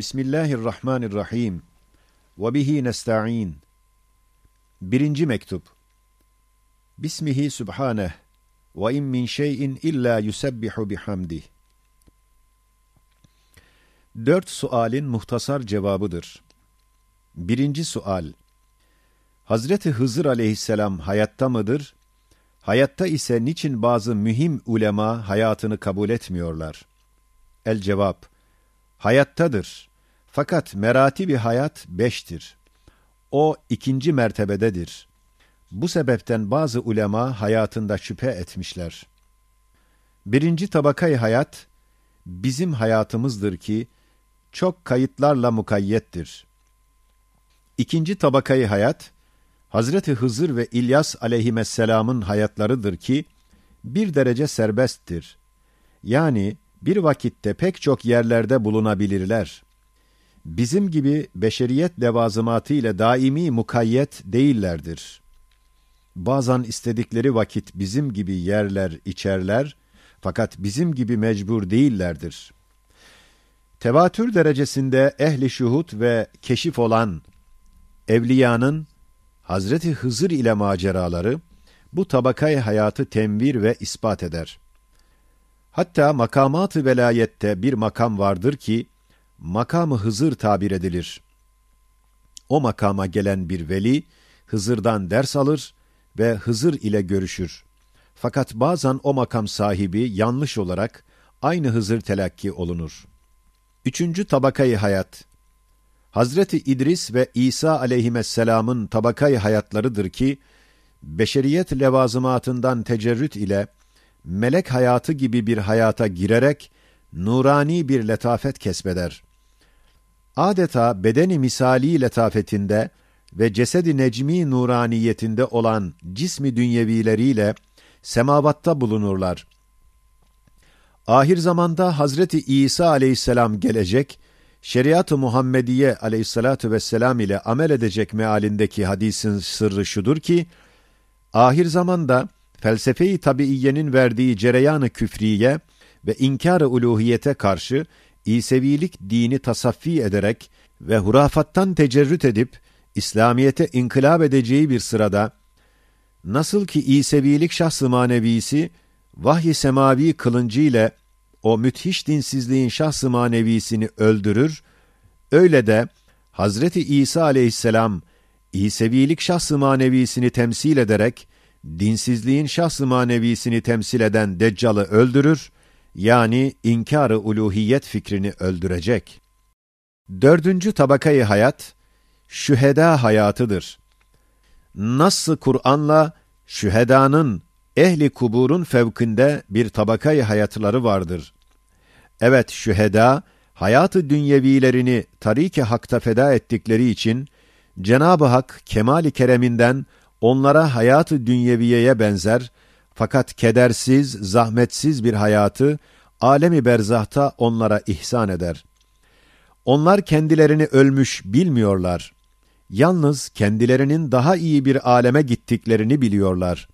Bismillahirrahmanirrahim. Ve bihi nesta'in. Birinci mektup. Bismihi subhaneh. Ve in min şeyin illa yusebbihu bihamdih. Dört sualin muhtasar cevabıdır. Birinci sual. Hazreti Hızır aleyhisselam hayatta mıdır? Hayatta ise niçin bazı mühim ulema hayatını kabul etmiyorlar? El cevap. Hayattadır. Fakat merati bir hayat beştir. O ikinci mertebededir. Bu sebepten bazı ulema hayatında şüphe etmişler. Birinci tabakayı hayat, bizim hayatımızdır ki, çok kayıtlarla mukayyettir. İkinci tabakayı hayat, Hazreti Hızır ve İlyas aleyhisselamın hayatlarıdır ki, bir derece serbesttir. Yani bir vakitte pek çok yerlerde bulunabilirler. Bizim gibi beşeriyet levazımatı ile daimi mukayyet değillerdir. Bazen istedikleri vakit bizim gibi yerler, içerler, fakat bizim gibi mecbur değillerdir. Tevatür derecesinde ehli şuhut ve keşif olan evliyanın Hazreti Hızır ile maceraları bu tabakayı hayatı temvir ve ispat eder. Hatta makamat-ı velayette bir makam vardır ki, makamı Hızır tabir edilir. O makama gelen bir veli, Hızır'dan ders alır ve Hızır ile görüşür. Fakat bazen o makam sahibi yanlış olarak aynı Hızır telakki olunur. Üçüncü tabakayı hayat. Hazreti İdris ve İsa aleyhisselamın tabakayı hayatlarıdır ki, beşeriyet levazımatından tecerrüt ile melek hayatı gibi bir hayata girerek nurani bir letafet kesbeder. Adeta bedeni misali letafetinde ve cesedi necmi nuraniyetinde olan cismi dünyevileriyle semavatta bulunurlar. Ahir zamanda Hazreti İsa aleyhisselam gelecek, şeriat-ı Muhammediye aleyhissalatu vesselam ile amel edecek mealindeki hadisin sırrı şudur ki, ahir zamanda felsefe-i tabiiyenin verdiği cereyanı küfriye ve inkar-ı uluhiyete karşı İsevilik dini tasaffi ederek ve hurafattan tecerrüt edip İslamiyete inkılap edeceği bir sırada nasıl ki İsevilik şahs-ı manevisi vahiy semavi kılıncı ile o müthiş dinsizliğin şahs-ı manevisini öldürür, öyle de Hazreti İsa aleyhisselam İsevilik şahs-ı manevisini temsil ederek dinsizliğin şahs-ı manevisini temsil eden Deccal'ı öldürür, yani inkar-ı uluhiyet fikrini öldürecek. Dördüncü tabakayı hayat, şüheda hayatıdır. Nasıl Kur'an'la şühedanın ehli kuburun fevkinde bir tabakayı hayatları vardır. Evet şüheda, hayatı dünyevilerini tarik-i hakta feda ettikleri için, Cenab-ı Hak kemali kereminden onlara hayatı dünyeviyeye benzer fakat kedersiz, zahmetsiz bir hayatı alemi berzahta onlara ihsan eder. Onlar kendilerini ölmüş bilmiyorlar. Yalnız kendilerinin daha iyi bir aleme gittiklerini biliyorlar.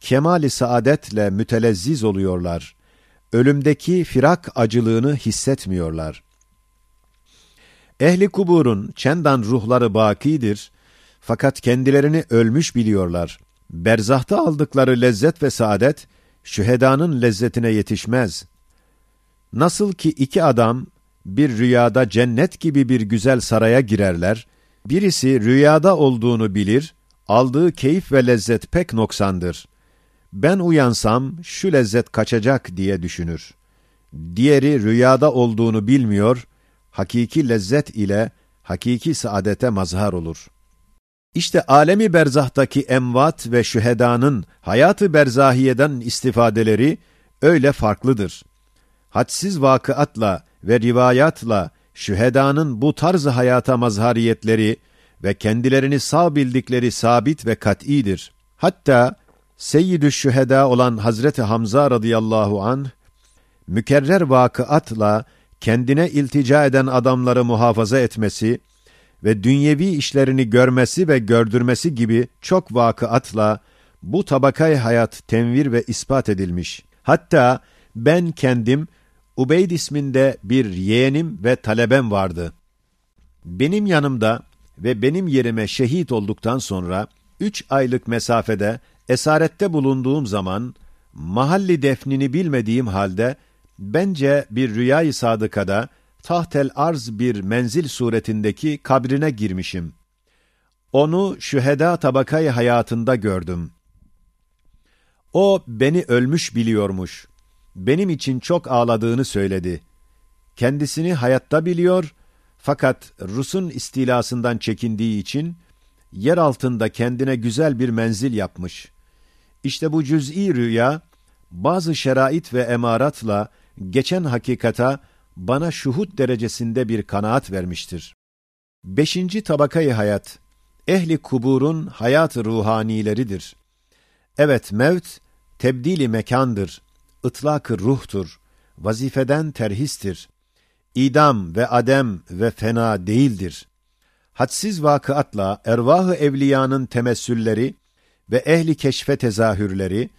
Kemali saadetle mütelezziz oluyorlar. Ölümdeki firak acılığını hissetmiyorlar. Ehli kuburun çendan ruhları bakidir, fakat kendilerini ölmüş biliyorlar. Berzahta aldıkları lezzet ve saadet, şühedanın lezzetine yetişmez. Nasıl ki iki adam bir rüyada cennet gibi bir güzel saraya girerler, birisi rüyada olduğunu bilir, aldığı keyif ve lezzet pek noksandır. Ben uyansam şu lezzet kaçacak diye düşünür. Diğeri rüyada olduğunu bilmiyor, hakiki lezzet ile hakiki saadete mazhar olur.'' İşte alemi berzahtaki emvat ve şühedanın hayatı berzahiyeden istifadeleri öyle farklıdır. Hadsiz vakıatla ve rivayatla şühedanın bu tarzı hayata mazhariyetleri ve kendilerini sağ bildikleri sabit ve kat'idir. Hatta Seyyidü Şüheda olan Hazreti Hamza radıyallahu anh, mükerrer vakıatla kendine iltica eden adamları muhafaza etmesi ve dünyevi işlerini görmesi ve gördürmesi gibi çok vakıatla bu tabakay hayat tenvir ve ispat edilmiş. Hatta ben kendim Ubeyd isminde bir yeğenim ve talebem vardı. benim yanımda ve benim yerime şehit olduktan sonra üç aylık mesafede esarette bulunduğum zaman mahalli defnini bilmediğim halde bence bir rüyayı sadıkada tahtel arz bir menzil suretindeki kabrine girmişim. Onu şüheda tabakayı hayatında gördüm. O beni ölmüş biliyormuş. Benim için çok ağladığını söyledi. Kendisini hayatta biliyor fakat Rus'un istilasından çekindiği için yer altında kendine güzel bir menzil yapmış. İşte bu cüz'i rüya bazı şerait ve emaratla geçen hakikata bana şuhut derecesinde bir kanaat vermiştir. Beşinci tabakayı hayat, ehli kuburun hayat ruhanileridir. Evet, mevt, tebdili mekandır, ıtlak ruhtur, vazifeden terhistir. İdam ve adem ve fena değildir. Hadsiz vakıatla ervahı evliyanın temessülleri ve ehli keşfe tezahürleri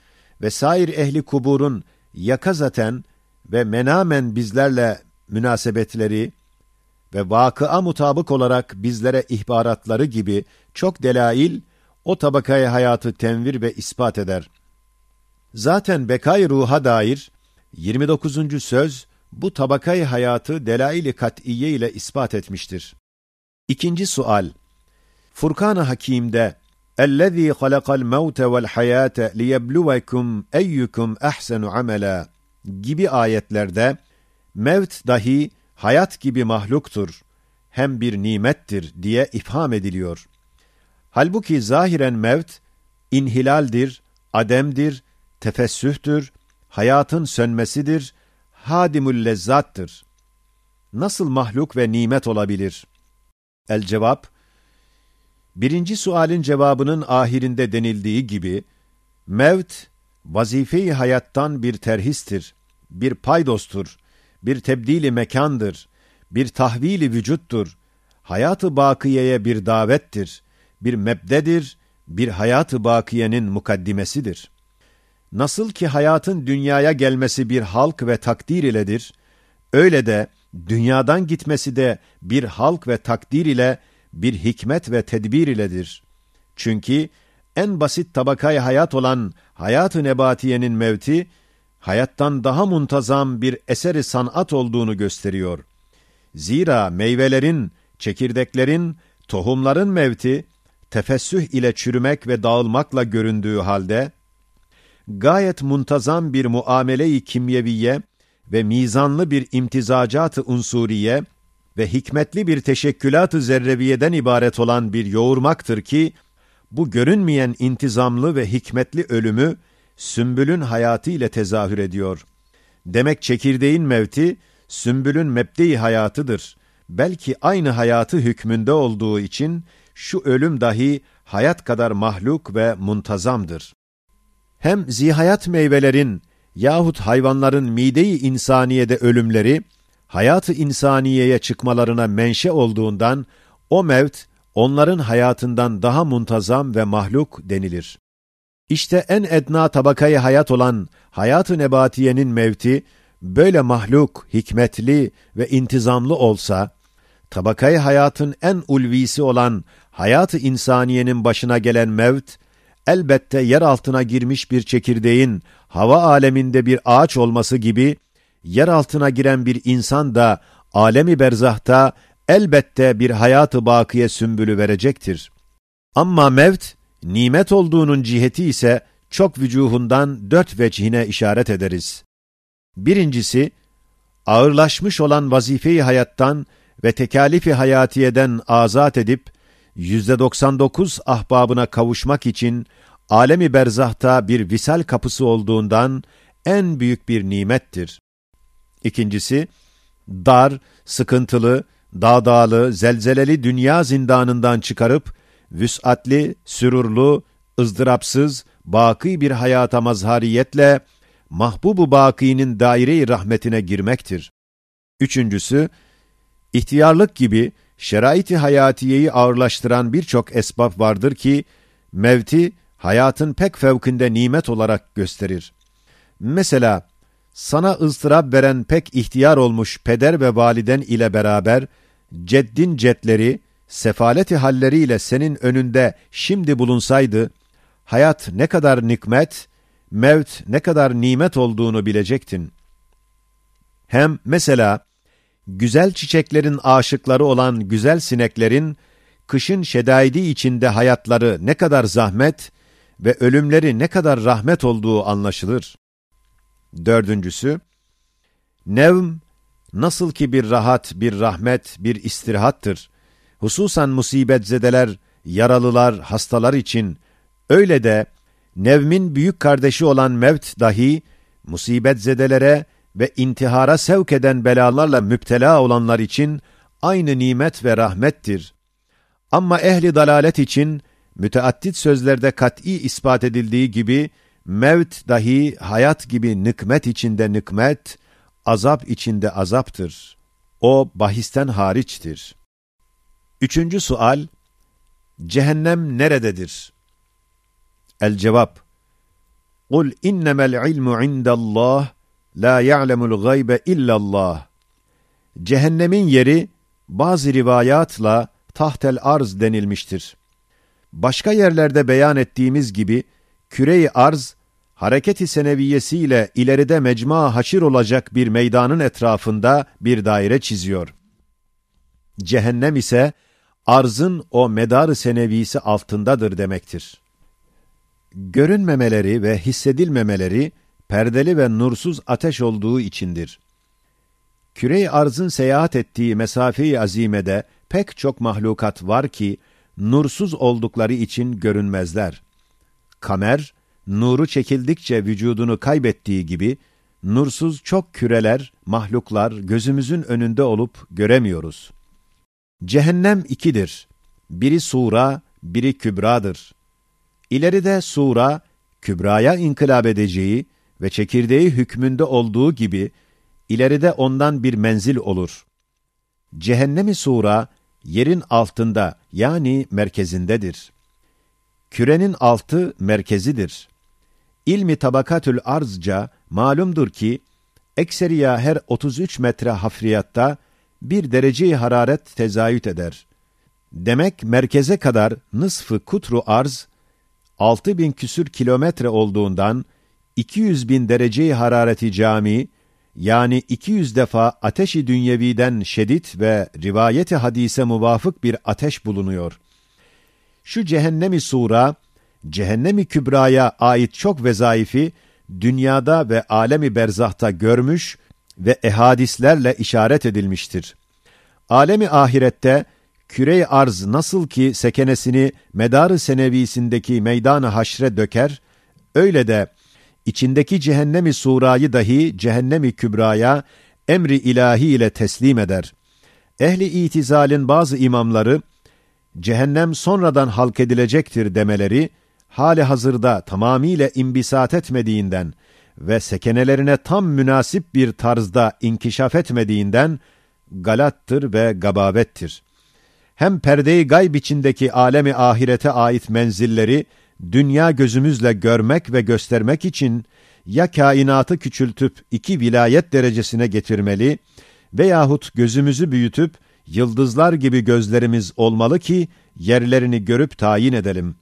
ve sair ehli kuburun yakazaten ve menamen bizlerle münasebetleri ve vakıa mutabık olarak bizlere ihbaratları gibi çok delail o tabakaya hayatı tenvir ve ispat eder. Zaten bekay ruha dair 29. söz bu tabakayı hayatı delail-i kat'iye ile ispat etmiştir. İkinci sual. Furkan-ı Hakîm'de اَلَّذ۪ي خَلَقَ الْمَوْتَ وَالْحَيَاةَ لِيَبْلُوَكُمْ اَيُّكُمْ اَحْسَنُ عَمَلًا gibi ayetlerde mevt dahi hayat gibi mahluktur, hem bir nimettir diye ifham ediliyor. Halbuki zahiren mevt, inhilaldir, ademdir, tefessühtür, hayatın sönmesidir, hadimül lezzattır. Nasıl mahluk ve nimet olabilir? El cevap, birinci sualin cevabının ahirinde denildiği gibi, mevt, vazife-i hayattan bir terhistir, bir paydostur, bir tebdili mekandır, bir tahvili vücuttur, hayatı bakiyeye bir davettir, bir mebdedir, bir hayatı bakiyenin mukaddimesidir. Nasıl ki hayatın dünyaya gelmesi bir halk ve takdir iledir, öyle de dünyadan gitmesi de bir halk ve takdir ile bir hikmet ve tedbir iledir. Çünkü en basit tabakayı hayat olan hayat-ı nebatiyenin mevti, hayattan daha muntazam bir eseri sanat olduğunu gösteriyor. Zira meyvelerin, çekirdeklerin, tohumların mevti, tefessüh ile çürümek ve dağılmakla göründüğü halde, gayet muntazam bir muamele-i kimyeviye ve mizanlı bir imtizacat-ı unsuriye ve hikmetli bir teşekkülat-ı zerreviyeden ibaret olan bir yoğurmaktır ki, bu görünmeyen intizamlı ve hikmetli ölümü, sümbülün hayatı ile tezahür ediyor. Demek çekirdeğin mevti, sümbülün mebde hayatıdır. Belki aynı hayatı hükmünde olduğu için, şu ölüm dahi hayat kadar mahluk ve muntazamdır. Hem zihayat meyvelerin yahut hayvanların mide-i insaniyede ölümleri, hayatı insaniyeye çıkmalarına menşe olduğundan, o mevt, onların hayatından daha muntazam ve mahluk denilir. İşte en edna tabakayı hayat olan hayat-ı nebatiyenin mevti, böyle mahluk, hikmetli ve intizamlı olsa, tabakayı hayatın en ulvisi olan hayat-ı insaniyenin başına gelen mevt, elbette yer altına girmiş bir çekirdeğin hava aleminde bir ağaç olması gibi, yer altına giren bir insan da alemi berzahta elbette bir hayatı bakiye sümbülü verecektir. Ama mevt, nimet olduğunun ciheti ise çok vücuhundan dört vecihine işaret ederiz. Birincisi, ağırlaşmış olan vazifeyi hayattan ve tekalifi hayatiyeden azat edip, yüzde 99 ahbabına kavuşmak için alemi berzahta bir visal kapısı olduğundan en büyük bir nimettir. İkincisi, dar, sıkıntılı, dağdağlı, zelzeleli dünya zindanından çıkarıp, vüsatli, sürurlu, ızdırapsız, baki bir hayata mazhariyetle, mahbubu bakinin daire-i rahmetine girmektir. Üçüncüsü, ihtiyarlık gibi şerait-i hayatiyeyi ağırlaştıran birçok esbab vardır ki, mevti, hayatın pek fevkinde nimet olarak gösterir. Mesela, sana ızdırap veren pek ihtiyar olmuş peder ve validen ile beraber, ceddin cetleri, sefaleti halleriyle senin önünde şimdi bulunsaydı, hayat ne kadar nikmet, mevt ne kadar nimet olduğunu bilecektin. Hem mesela, güzel çiçeklerin aşıkları olan güzel sineklerin, kışın şedaidi içinde hayatları ne kadar zahmet ve ölümleri ne kadar rahmet olduğu anlaşılır. Dördüncüsü, nevm, nasıl ki bir rahat, bir rahmet, bir istirahattır. Hususan musibetzedeler, yaralılar, hastalar için, öyle de nevmin büyük kardeşi olan mevt dahi, musibetzedelere ve intihara sevk eden belalarla müptela olanlar için aynı nimet ve rahmettir. Ama ehli dalalet için müteaddit sözlerde kat'î ispat edildiği gibi mevt dahi hayat gibi nıkmet içinde nıkmet, azap içinde azaptır. O bahisten hariçtir. Üçüncü sual, cehennem nerededir? El cevap, قُلْ اِنَّمَا الْعِلْمُ عِنْدَ اللّٰهِ لَا يَعْلَمُ الْغَيْبَ اِلَّا اللّٰهِ Cehennemin yeri bazı rivayatla tahtel arz denilmiştir. Başka yerlerde beyan ettiğimiz gibi küre-i arz hareket-i seneviyesiyle ileride mecma haşir olacak bir meydanın etrafında bir daire çiziyor. Cehennem ise arzın o medar senevisi altındadır demektir. Görünmemeleri ve hissedilmemeleri perdeli ve nursuz ateş olduğu içindir. Küre-i arzın seyahat ettiği mesafe-i azimede pek çok mahlukat var ki nursuz oldukları için görünmezler. Kamer, nuru çekildikçe vücudunu kaybettiği gibi, nursuz çok küreler, mahluklar gözümüzün önünde olup göremiyoruz. Cehennem ikidir. Biri sura, biri kübradır. İleride sura, kübraya inkılap edeceği ve çekirdeği hükmünde olduğu gibi, ileride ondan bir menzil olur. Cehennemi sura, yerin altında yani merkezindedir. Kürenin altı merkezidir. İlmi tabakatül arzca malumdur ki, ekseriya her 33 metre hafriyatta bir dereceyi hararet tezayüt eder. Demek merkeze kadar nısfı kutru arz, 6000 bin küsür kilometre olduğundan, 200 bin dereceyi harareti cami, yani 200 defa ateşi dünyeviden şedid ve rivayeti hadise muvafık bir ateş bulunuyor. Şu cehennemi sura, cehennemi kübraya ait çok vezaifi, dünyada ve alemi berzahta görmüş ve ehadislerle işaret edilmiştir. Alemi ahirette, küre arz nasıl ki sekenesini medarı senevisindeki meydanı haşre döker, öyle de içindeki cehennemi surayı dahi cehennemi kübraya emri ilahi ile teslim eder. Ehli itizalin bazı imamları, cehennem sonradan halk edilecektir demeleri, hali hazırda tamamiyle imbisat etmediğinden ve sekenelerine tam münasip bir tarzda inkişaf etmediğinden, galattır ve gabavettir. Hem perde-i gayb içindeki alemi ahirete ait menzilleri, dünya gözümüzle görmek ve göstermek için ya kainatı küçültüp iki vilayet derecesine getirmeli veyahut gözümüzü büyütüp yıldızlar gibi gözlerimiz olmalı ki yerlerini görüp tayin edelim.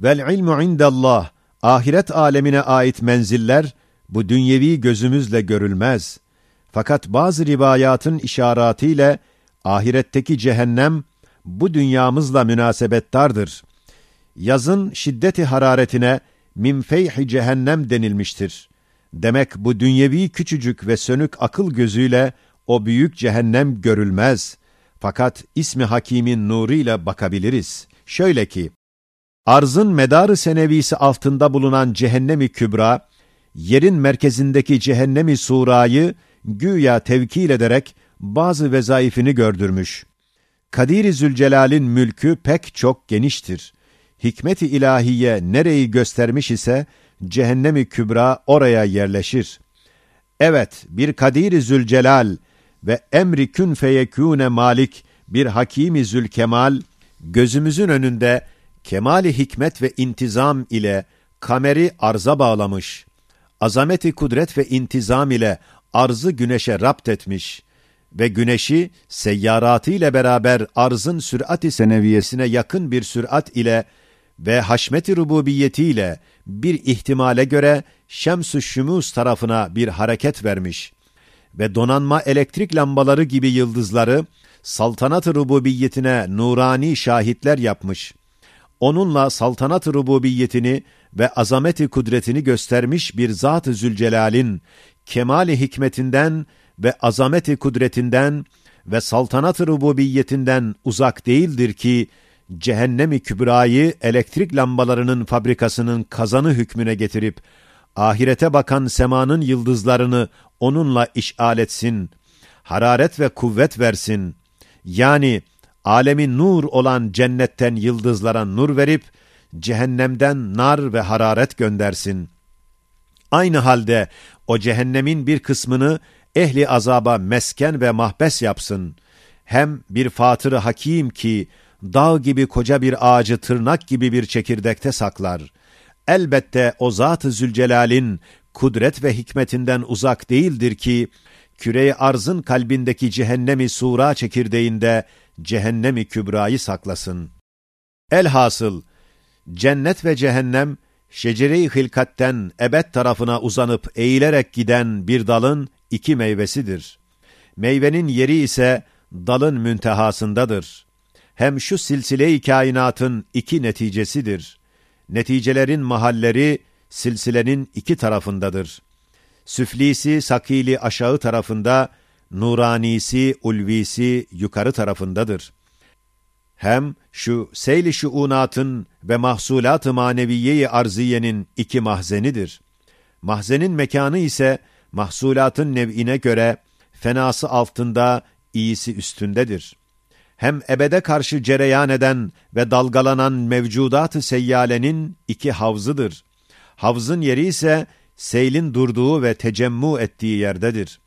Vel ilmu indallah, ahiret alemine ait menziller bu dünyevi gözümüzle görülmez. Fakat bazı rivayatın işaretiyle ahiretteki cehennem bu dünyamızla münasebettardır yazın şiddeti hararetine minfeyhi cehennem denilmiştir. Demek bu dünyevi küçücük ve sönük akıl gözüyle o büyük cehennem görülmez. Fakat ismi hakimin nuruyla bakabiliriz. Şöyle ki, arzın medarı senevisi altında bulunan cehennemi kübra, yerin merkezindeki cehennemi surayı güya tevkil ederek bazı vezaifini gördürmüş. Kadir-i Zülcelal'in mülkü pek çok geniştir hikmet-i ilahiye nereyi göstermiş ise, cehennemi kübra oraya yerleşir. Evet, bir Kadir-i Zülcelal ve emri kün feyekûne malik bir Hakîm-i Zülkemal, gözümüzün önünde kemali hikmet ve intizam ile kameri arza bağlamış, azameti kudret ve intizam ile arzı güneşe rapt etmiş ve güneşi seyyaratı ile beraber arzın sürat-i seneviyesine yakın bir sürat ile ve haşmet-i rububiyetiyle bir ihtimale göre Şems-ü Şümus tarafına bir hareket vermiş ve donanma elektrik lambaları gibi yıldızları saltanat-ı rububiyetine nurani şahitler yapmış. Onunla saltanat-ı rububiyetini ve azameti kudretini göstermiş bir Zat-ı Zülcelal'in kemali hikmetinden ve azameti kudretinden ve saltanat-ı rububiyetinden uzak değildir ki cehennem-i kübrayı elektrik lambalarının fabrikasının kazanı hükmüne getirip ahirete bakan semanın yıldızlarını onunla işal etsin, hararet ve kuvvet versin. Yani alemin nur olan cennetten yıldızlara nur verip, cehennemden nar ve hararet göndersin. Aynı halde o cehennemin bir kısmını ehli azaba mesken ve mahbes yapsın. Hem bir fatırı hakim ki, dağ gibi koca bir ağacı tırnak gibi bir çekirdekte saklar. Elbette o Zat-ı Zülcelal'in kudret ve hikmetinden uzak değildir ki, küre arzın kalbindeki cehennemi sura çekirdeğinde cehennemi kübrayı saklasın. Elhasıl, cennet ve cehennem, şecere-i hilkatten ebed tarafına uzanıp eğilerek giden bir dalın iki meyvesidir. Meyvenin yeri ise dalın müntehasındadır. Hem şu silsile-i kainatın iki neticesidir. Neticelerin mahalleri silsilenin iki tarafındadır. Süflisi, sakili aşağı tarafında, nuranisi, ulvisi yukarı tarafındadır. Hem şu seyli şuunatın ve mahsulat-ı maneviye-i arziyenin iki mahzenidir. Mahzenin mekanı ise mahsulatın nev'ine göre fenası altında, iyisi üstündedir. Hem ebede karşı cereyan eden ve dalgalanan mevcudat-ı seyyalenin iki havzıdır. Havzın yeri ise seylin durduğu ve tecemmu ettiği yerdedir.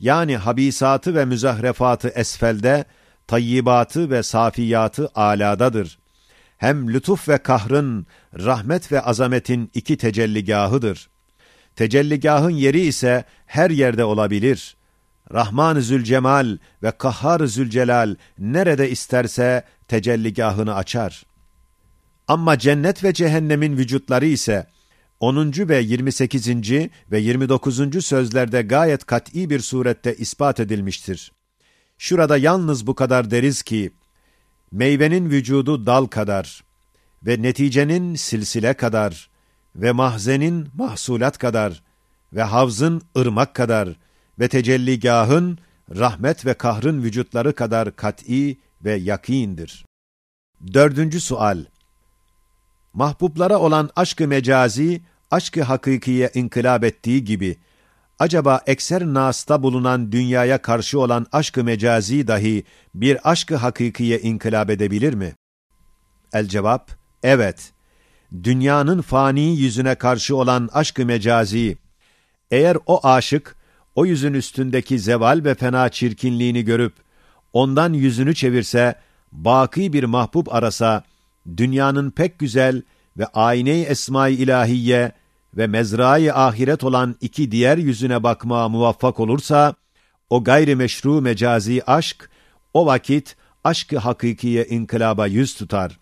Yani habisatı ve müzahrefatı esfelde, tayyibatı ve safiyatı aladadır. Hem lütuf ve kahrın, rahmet ve azametin iki tecelligahıdır. Tecelligahın yeri ise her yerde olabilir. Rahman-ı Zülcemal ve Kahhar-ı Zülcelal nerede isterse tecelligahını açar. Ama cennet ve cehennemin vücutları ise 10. ve 28. ve 29. sözlerde gayet kat'i bir surette ispat edilmiştir. Şurada yalnız bu kadar deriz ki, meyvenin vücudu dal kadar ve neticenin silsile kadar ve mahzenin mahsulat kadar ve havzın ırmak kadar ve tecelligahın rahmet ve kahrın vücutları kadar kat'i ve yakîndir. Dördüncü sual Mahbublara olan aşkı mecazi, aşkı hakikiye inkılap ettiği gibi, acaba ekser nasta bulunan dünyaya karşı olan aşkı mecazi dahi bir aşkı hakikiye inkılap edebilir mi? El cevap, evet. Dünyanın fani yüzüne karşı olan aşkı mecazi, eğer o aşık, o yüzün üstündeki zeval ve fena çirkinliğini görüp, ondan yüzünü çevirse, baki bir mahbub arasa, dünyanın pek güzel ve ayne-i esma-i ilahiye ve mezrai ahiret olan iki diğer yüzüne bakmaya muvaffak olursa, o gayri meşru mecazi aşk, o vakit aşkı hakikiye inkılaba yüz tutar.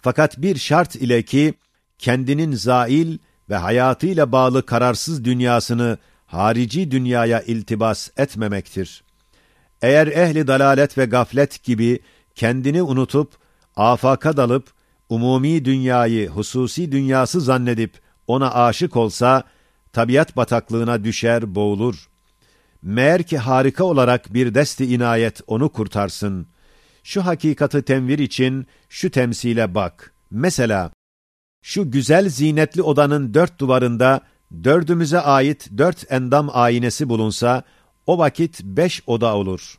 Fakat bir şart ile ki, kendinin zail ve hayatıyla bağlı kararsız dünyasını harici dünyaya iltibas etmemektir. Eğer ehli dalalet ve gaflet gibi kendini unutup, afaka dalıp, umumi dünyayı hususi dünyası zannedip ona aşık olsa, tabiat bataklığına düşer, boğulur. Meğer ki harika olarak bir desti inayet onu kurtarsın. Şu hakikati tenvir için şu temsile bak. Mesela, şu güzel zinetli odanın dört duvarında dördümüze ait dört endam aynesi bulunsa, o vakit beş oda olur.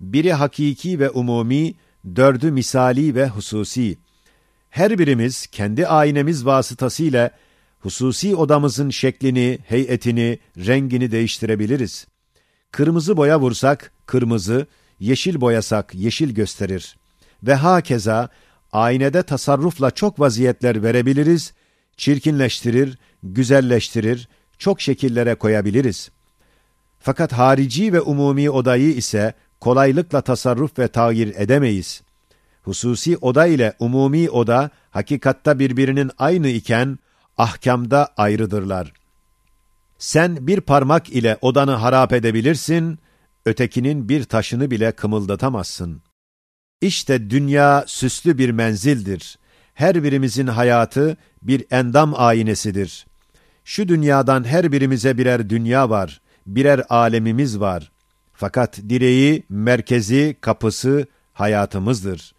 Biri hakiki ve umumi, dördü misali ve hususi. Her birimiz kendi aynemiz vasıtasıyla hususi odamızın şeklini, heyetini, rengini değiştirebiliriz. Kırmızı boya vursak kırmızı, yeşil boyasak yeşil gösterir. Ve hakeza aynede tasarrufla çok vaziyetler verebiliriz, çirkinleştirir, güzelleştirir, çok şekillere koyabiliriz. Fakat harici ve umumi odayı ise kolaylıkla tasarruf ve tağyir edemeyiz. Hususi oda ile umumi oda hakikatta birbirinin aynı iken ahkamda ayrıdırlar. Sen bir parmak ile odanı harap edebilirsin, ötekinin bir taşını bile kımıldatamazsın. İşte dünya süslü bir menzildir. Her birimizin hayatı bir endam aynesidir. Şu dünyadan her birimize birer dünya var, birer alemimiz var. Fakat direği, merkezi, kapısı hayatımızdır.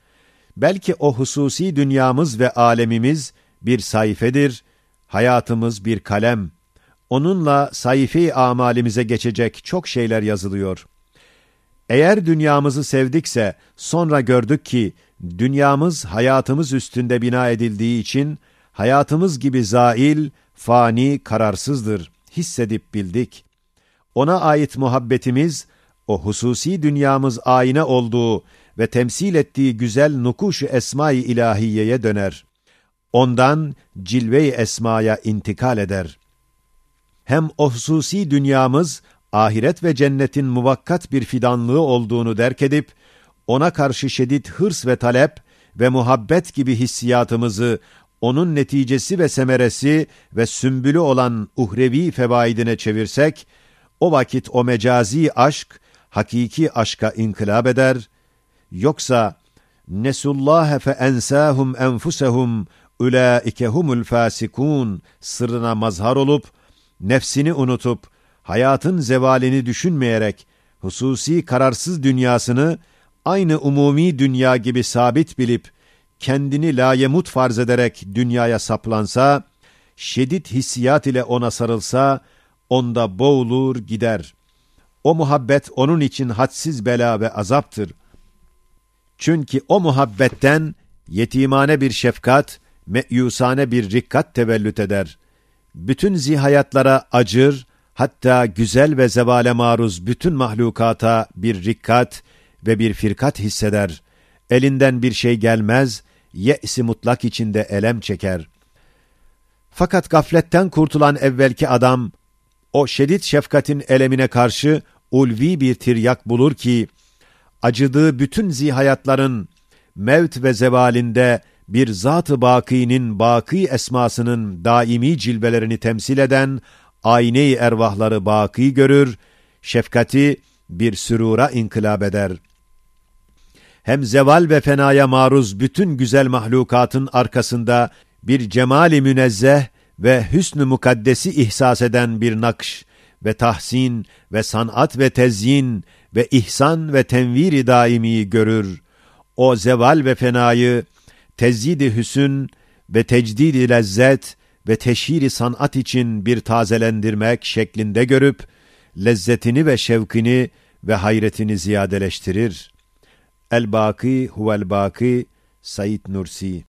Belki o hususi dünyamız ve alemimiz bir sayfedir, hayatımız bir kalem. Onunla sayfe-i amalimize geçecek çok şeyler yazılıyor. Eğer dünyamızı sevdikse sonra gördük ki dünyamız hayatımız üstünde bina edildiği için hayatımız gibi zail, fani, kararsızdır. Hissedip bildik. Ona ait muhabbetimiz o hususi dünyamız ayna olduğu ve temsil ettiği güzel nukuş-u esma-i ilahiyeye döner. Ondan cilve-i esmaya intikal eder. Hem o hususi dünyamız, ahiret ve cennetin muvakkat bir fidanlığı olduğunu derk edip, ona karşı şiddet hırs ve talep ve muhabbet gibi hissiyatımızı, onun neticesi ve semeresi ve sümbülü olan uhrevi fevaidine çevirsek, o vakit o mecazi aşk, hakiki aşka inkılap eder, yoksa nesullâhe fe ensâhum enfusehum ulaike humul fasikun sırrına mazhar olup, nefsini unutup, hayatın zevalini düşünmeyerek, hususi kararsız dünyasını aynı umumi dünya gibi sabit bilip, kendini layemut farz ederek dünyaya saplansa, şiddet hissiyat ile ona sarılsa, onda boğulur gider. O muhabbet onun için hadsiz bela ve azaptır. Çünkü o muhabbetten yetimane bir şefkat, meyusane bir rikkat tevellüt eder. Bütün zihayatlara acır, hatta güzel ve zevale maruz bütün mahlukata bir rikkat ve bir firkat hisseder. Elinden bir şey gelmez, ye'si mutlak içinde elem çeker. Fakat gafletten kurtulan evvelki adam, o şiddet şefkatin elemine karşı ulvi bir tiryak bulur ki, acıdığı bütün zihayatların mevt ve zevalinde bir zat-ı bakinin baki esmasının daimi cilvelerini temsil eden ayne-i ervahları baki görür, şefkati bir sürura inkılap eder. Hem zeval ve fenaya maruz bütün güzel mahlukatın arkasında bir cemali münezzeh ve hüsnü mukaddesi ihsas eden bir nakş ve tahsin ve sanat ve tezyin ve ihsan ve tenviri daimi görür. O zeval ve fenayı tezyid-i hüsün ve tecdid-i lezzet ve teşhiri sanat için bir tazelendirmek şeklinde görüp, lezzetini ve şevkini ve hayretini ziyadeleştirir. El-Baki huvel-Baki Said Nursi